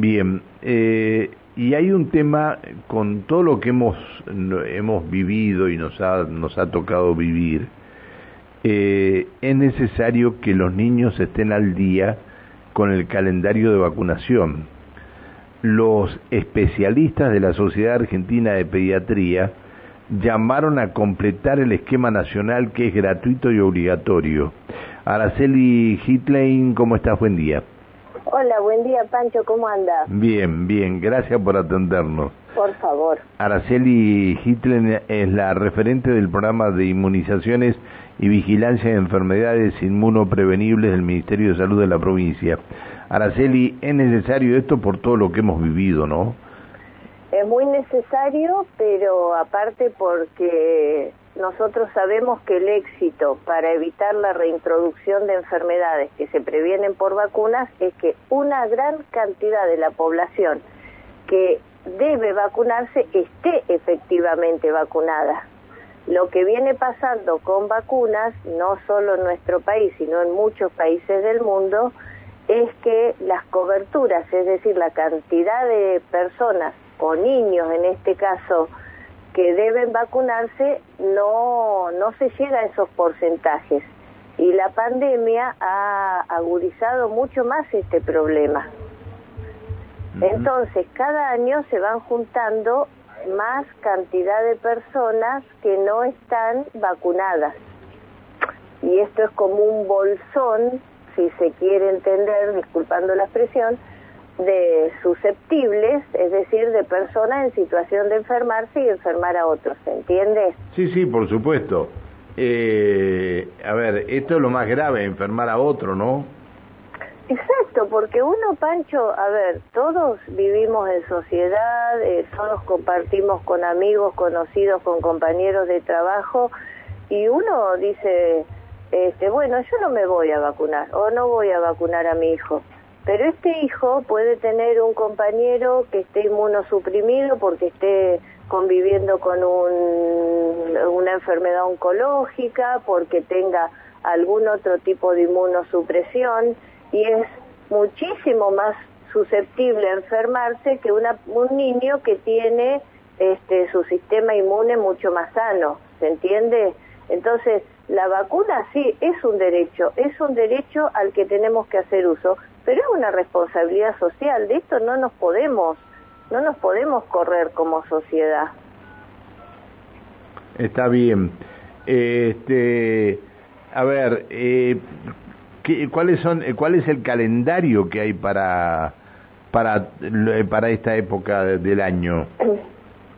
Bien, eh, y hay un tema con todo lo que hemos, hemos vivido y nos ha, nos ha tocado vivir, eh, es necesario que los niños estén al día con el calendario de vacunación. Los especialistas de la Sociedad Argentina de Pediatría llamaron a completar el esquema nacional que es gratuito y obligatorio. Araceli Hitlein, ¿cómo estás? Buen día. Hola, buen día Pancho, ¿cómo andas? Bien, bien, gracias por atendernos. Por favor. Araceli Hitler es la referente del programa de inmunizaciones y vigilancia de enfermedades inmunoprevenibles del Ministerio de Salud de la provincia. Araceli, es necesario esto por todo lo que hemos vivido, ¿no? Es muy necesario, pero aparte porque nosotros sabemos que el éxito para evitar la reintroducción de enfermedades que se previenen por vacunas es que una gran cantidad de la población que debe vacunarse esté efectivamente vacunada. Lo que viene pasando con vacunas, no solo en nuestro país, sino en muchos países del mundo, es que las coberturas, es decir, la cantidad de personas o niños en este caso, que deben vacunarse no, no se llega a esos porcentajes. Y la pandemia ha agudizado mucho más este problema. Entonces, cada año se van juntando más cantidad de personas que no están vacunadas. Y esto es como un bolsón, si se quiere entender, disculpando la expresión, de susceptibles, es decir, de personas en situación de enfermarse y enfermar a otros, ¿se entiende? Sí, sí, por supuesto. Eh, a ver, esto es lo más grave, enfermar a otro, ¿no? Exacto, porque uno, Pancho, a ver, todos vivimos en sociedad, eh, todos compartimos con amigos, conocidos, con compañeros de trabajo, y uno dice, este, bueno, yo no me voy a vacunar, o no voy a vacunar a mi hijo pero este hijo puede tener un compañero que esté inmunosuprimido porque esté conviviendo con una enfermedad oncológica, porque tenga algún otro tipo de inmunosupresión y es muchísimo más susceptible a enfermarse que un niño que tiene este, su sistema inmune mucho más sano, ¿se entiende? Entonces, la vacuna sí es un derecho, es un derecho al que tenemos que hacer uso, pero es una responsabilidad social, de esto no nos podemos, no nos podemos correr como sociedad. Está bien. Este, a ver, eh, ¿cuáles son, ¿cuál es el calendario que hay para, para, para esta época del año?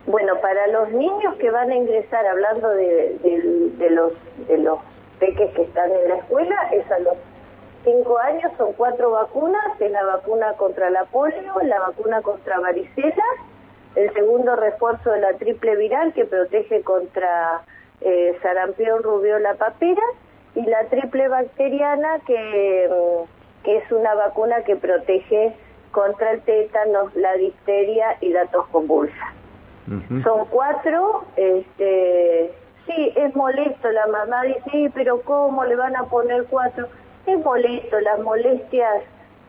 Bueno, para los niños que van a ingresar, hablando de, de, los de los peques que están en la escuela, es a los cinco años, son cuatro vacunas, es la vacuna contra la polio, la vacuna contra varicela, el segundo refuerzo de la triple viral que protege contra eh, sarampión, rubiola, papera, y la triple bacteriana que, mm, que es una vacuna que protege contra el tétano, la difteria y la tos convulsa. Son cuatro, este, sí, es molesto, la mamá dice, sí, pero ¿cómo le van a poner cuatro? Es molesto, las molestias,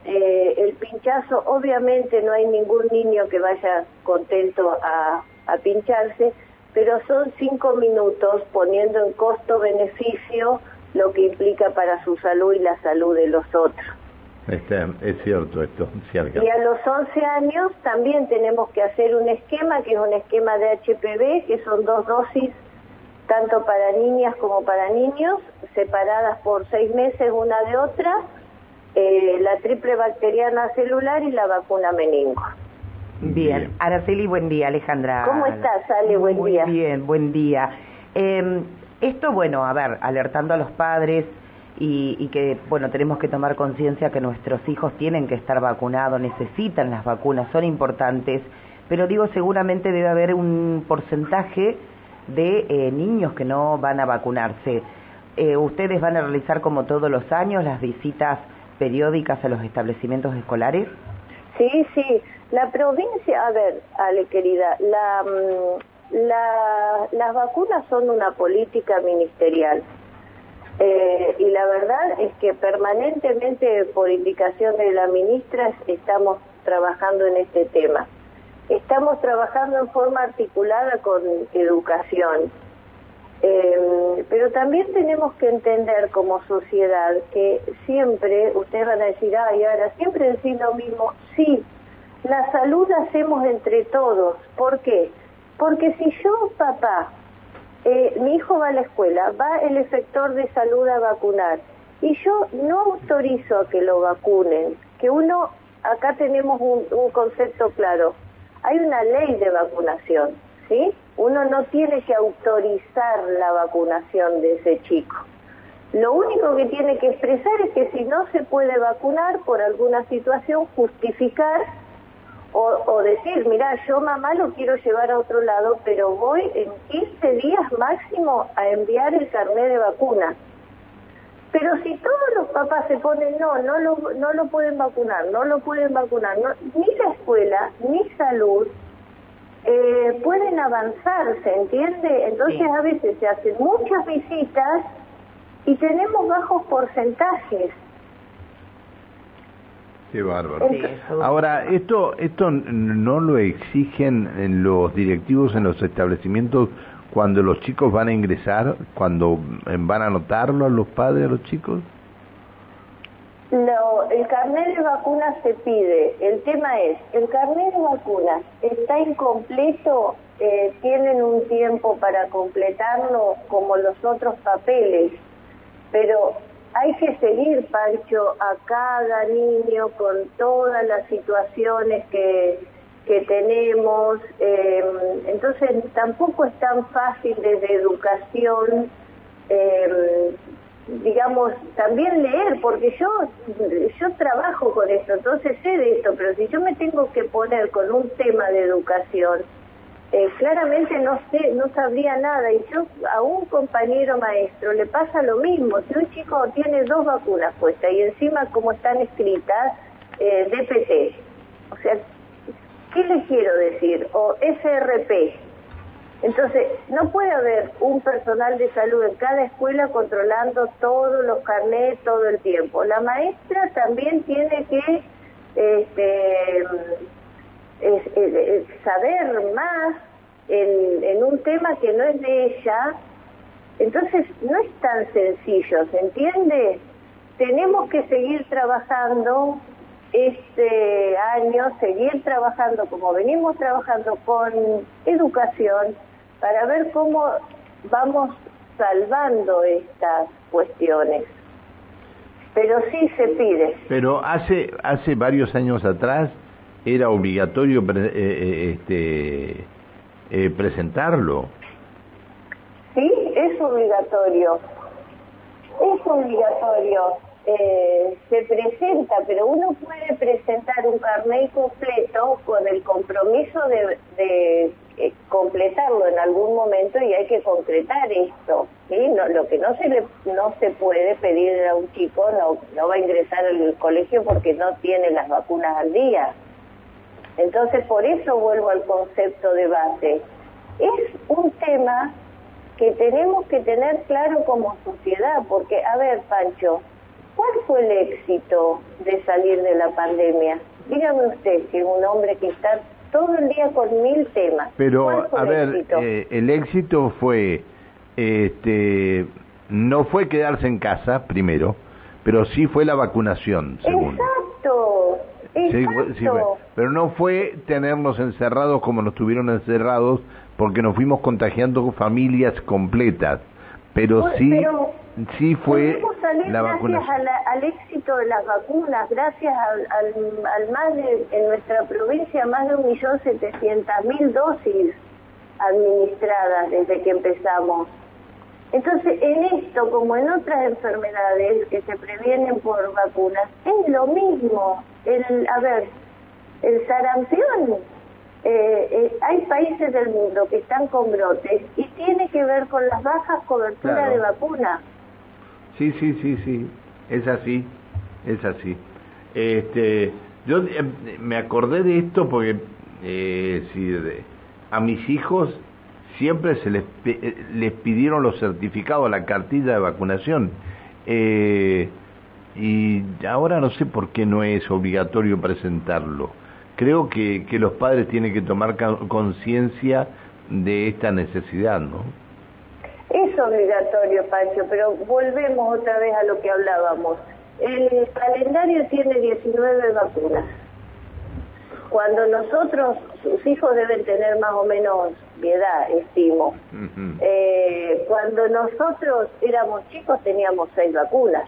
eh, el pinchazo, obviamente no hay ningún niño que vaya contento a, a pincharse, pero son cinco minutos poniendo en costo-beneficio lo que implica para su salud y la salud de los otros. Este, es cierto esto. Y a los 11 años también tenemos que hacer un esquema, que es un esquema de HPV, que son dos dosis, tanto para niñas como para niños, separadas por seis meses una de otra, eh, la triple bacteriana celular y la vacuna meningo. Bien, Araceli, buen día, Alejandra. ¿Cómo estás, Ale? Buen día. Muy bien, buen día. Eh, esto, bueno, a ver, alertando a los padres, y, que, bueno, tenemos que tomar conciencia que nuestros hijos tienen que estar vacunados, necesitan las vacunas, son importantes, pero digo, seguramente debe haber un porcentaje de eh, niños que no van a vacunarse. Eh, ¿Ustedes van a realizar como todos los años las visitas periódicas a los establecimientos escolares? Sí, sí. La provincia, a ver, Ale querida, la, mm, la, las vacunas son una política ministerial. Eh, y la verdad es que permanentemente, por indicación de la ministra, estamos trabajando en este tema. Estamos trabajando en forma articulada con educación. Eh, pero también tenemos que entender como sociedad que siempre, ustedes van a decir, ay, ahora siempre decir lo mismo, sí, la salud la hacemos entre todos. ¿Por qué? Porque si yo, papá, eh, mi hijo va a la escuela, va el efector de salud a vacunar y yo no autorizo a que lo vacunen, que uno, acá tenemos un, un concepto claro, hay una ley de vacunación, ¿sí? Uno no tiene que autorizar la vacunación de ese chico. Lo único que tiene que expresar es que si no se puede vacunar por alguna situación, justificar o, decir, mira, yo mamá lo quiero llevar a otro lado, pero voy en 15 días máximo a enviar el carnet de vacuna. Pero si todos los papás se ponen, no, no lo, no lo pueden vacunar, no lo pueden vacunar, ni la escuela, ni salud, eh, pueden avanzar, ¿se entiende? Entonces a veces se hacen muchas visitas y tenemos bajos porcentajes. Qué bárbaro. Ahora, esto, esto no lo exigen en los directivos en los establecimientos cuando los chicos van a ingresar, cuando van a anotarlo a los padres, a los chicos. No, el carnet de vacunas se pide. El tema es, el carnet de vacunas está incompleto, eh, tienen un tiempo para completarlo como los otros papeles, pero hay que seguir, Pancho, a cada niño con todas las situaciones que, que tenemos. Eh, entonces tampoco es tan fácil desde educación, eh, digamos, también leer, porque yo, yo trabajo con esto, entonces sé de esto, pero si yo me tengo que poner con un tema de educación, eh, claramente no sé, no sabría nada. Y yo a un compañero maestro le pasa lo mismo. Si un chico tiene dos vacunas puestas y encima como están escritas, eh, DPT, o sea, ¿qué le quiero decir? O SRP. Entonces, no puede haber un personal de salud en cada escuela controlando todos los carnets todo el tiempo. La maestra también tiene que este, es, saber más en, un tema que no es de ella, entonces no es tan sencillo, ¿se entiende? Tenemos que seguir trabajando este año, seguir trabajando como venimos trabajando con educación para ver cómo vamos salvando estas cuestiones. Pero sí se pide. Pero hace hace varios años atrás era obligatorio eh, eh, este, eh, presentarlo. Sí, es obligatorio. Es obligatorio. Se presenta, pero uno puede presentar un carnet completo con el compromiso de, completarlo en algún momento y hay que concretar esto. lo que no se le, no se puede pedir a un chico no va a ingresar al colegio porque no tiene las vacunas al día. Entonces, por eso vuelvo al concepto de base. Es un tema que tenemos que tener claro como sociedad, porque, a ver, Pancho, ¿cuál fue el éxito de salir de la pandemia? Dígame usted, que es un hombre que está todo el día con mil temas. Pero, a ver, eh, el éxito fue, este, no fue quedarse en casa, primero, pero sí fue la vacunación, segundo. Exacto, Sí, pero no fue tenernos encerrados como nos tuvieron encerrados porque nos fuimos contagiando familias completas, pero sí sí fue la gracias al éxito de las vacunas, gracias al, más de, en nuestra provincia más de un millón setecientas mil dosis administradas desde que empezamos. Entonces, en esto, como en otras enfermedades que se previenen por vacunas, es lo mismo. El, a ver, el sarampión, eh, eh, hay países del mundo que están con brotes y tiene que ver con las bajas coberturas de vacuna. Sí, sí, sí, sí, es así, es así. Este, yo eh, me acordé de esto porque eh, sí, a mis hijos siempre se les, eh, les pidieron los certificados, la cartilla de vacunación. Eh, y ahora no sé por qué no es obligatorio presentarlo. Creo que, que los padres tienen que tomar conciencia de esta necesidad, ¿no? Es obligatorio, Pancho, pero volvemos otra vez a lo que hablábamos. El calendario tiene 19 vacunas. Cuando nosotros, sus hijos deben tener más o menos mi edad, estimo. eh, cuando nosotros éramos chicos teníamos seis vacunas.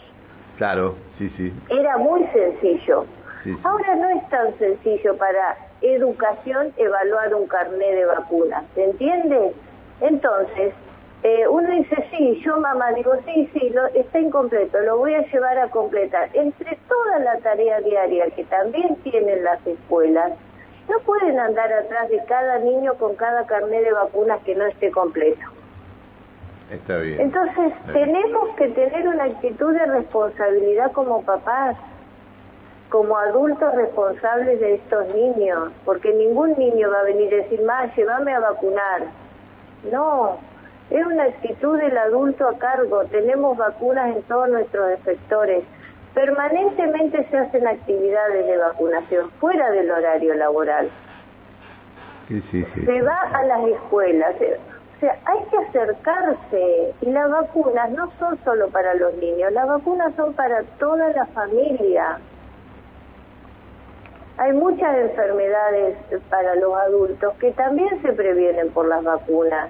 Claro, sí, sí. Era muy sencillo. Ahora no es tan sencillo para educación evaluar un carnet de vacunas, ¿se entiende? Entonces, eh, uno dice, sí, yo mamá, digo, sí, sí, lo, está incompleto, lo voy a llevar a completar. Entre toda la tarea diaria que también tienen las escuelas, no pueden andar atrás de cada niño con cada carnet de vacunas que no esté completo. Está bien. Entonces, tenemos que tener una actitud de responsabilidad como papás como adultos responsables de estos niños, porque ningún niño va a venir a decir, más, llévame a vacunar. No, es una actitud del adulto a cargo. Tenemos vacunas en todos nuestros efectores. Permanentemente se hacen actividades de vacunación fuera del horario laboral. Sí, sí, sí. Se va a las escuelas. O sea, hay que acercarse. Y las vacunas no son solo para los niños, las vacunas son para toda la familia. Hay muchas enfermedades para los adultos que también se previenen por las vacunas.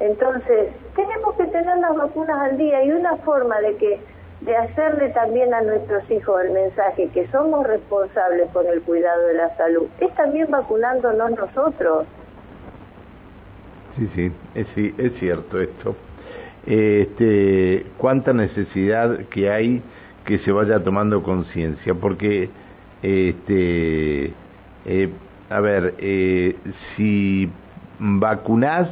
Entonces, tenemos que tener las vacunas al día y una forma de que de hacerle también a nuestros hijos el mensaje que somos responsables con el cuidado de la salud es también vacunándonos nosotros. Sí, sí, es, es cierto esto. Este, cuánta necesidad que hay que se vaya tomando conciencia, porque este, eh, a ver, eh, si vacunás,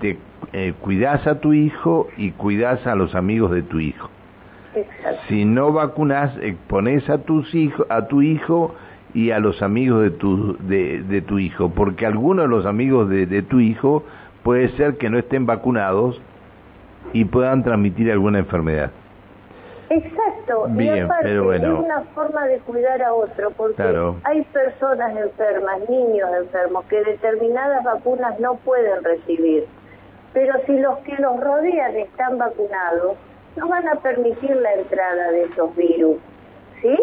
te, eh, cuidás a tu hijo y cuidás a los amigos de tu hijo. Si no vacunás, expones a tus hijos, a tu hijo y a los amigos de tu de, de tu hijo, porque algunos de los amigos de, de tu hijo puede ser que no estén vacunados y puedan transmitir alguna enfermedad. Exacto, y aparte es una forma de cuidar a otro, porque hay personas enfermas, niños enfermos, que determinadas vacunas no pueden recibir. Pero si los que los rodean están vacunados, no van a permitir la entrada de esos virus, ¿sí?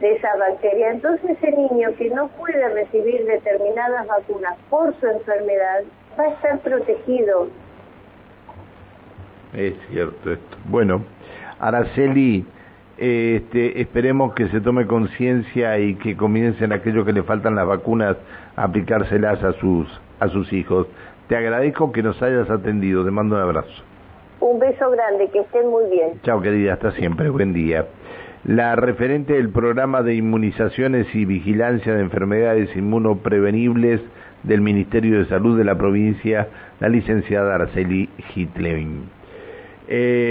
De esa bacteria. Entonces ese niño que no puede recibir determinadas vacunas por su enfermedad, va a estar protegido. Es cierto esto. Bueno. Araceli, este, esperemos que se tome conciencia y que comiencen aquello que le faltan las vacunas a aplicárselas a sus, a sus hijos. Te agradezco que nos hayas atendido, te mando un abrazo. Un beso grande, que estén muy bien. Chao querida, hasta siempre, buen día. La referente del programa de inmunizaciones y vigilancia de enfermedades inmunoprevenibles del Ministerio de Salud de la provincia, la licenciada Araceli Hitlevin. Eh,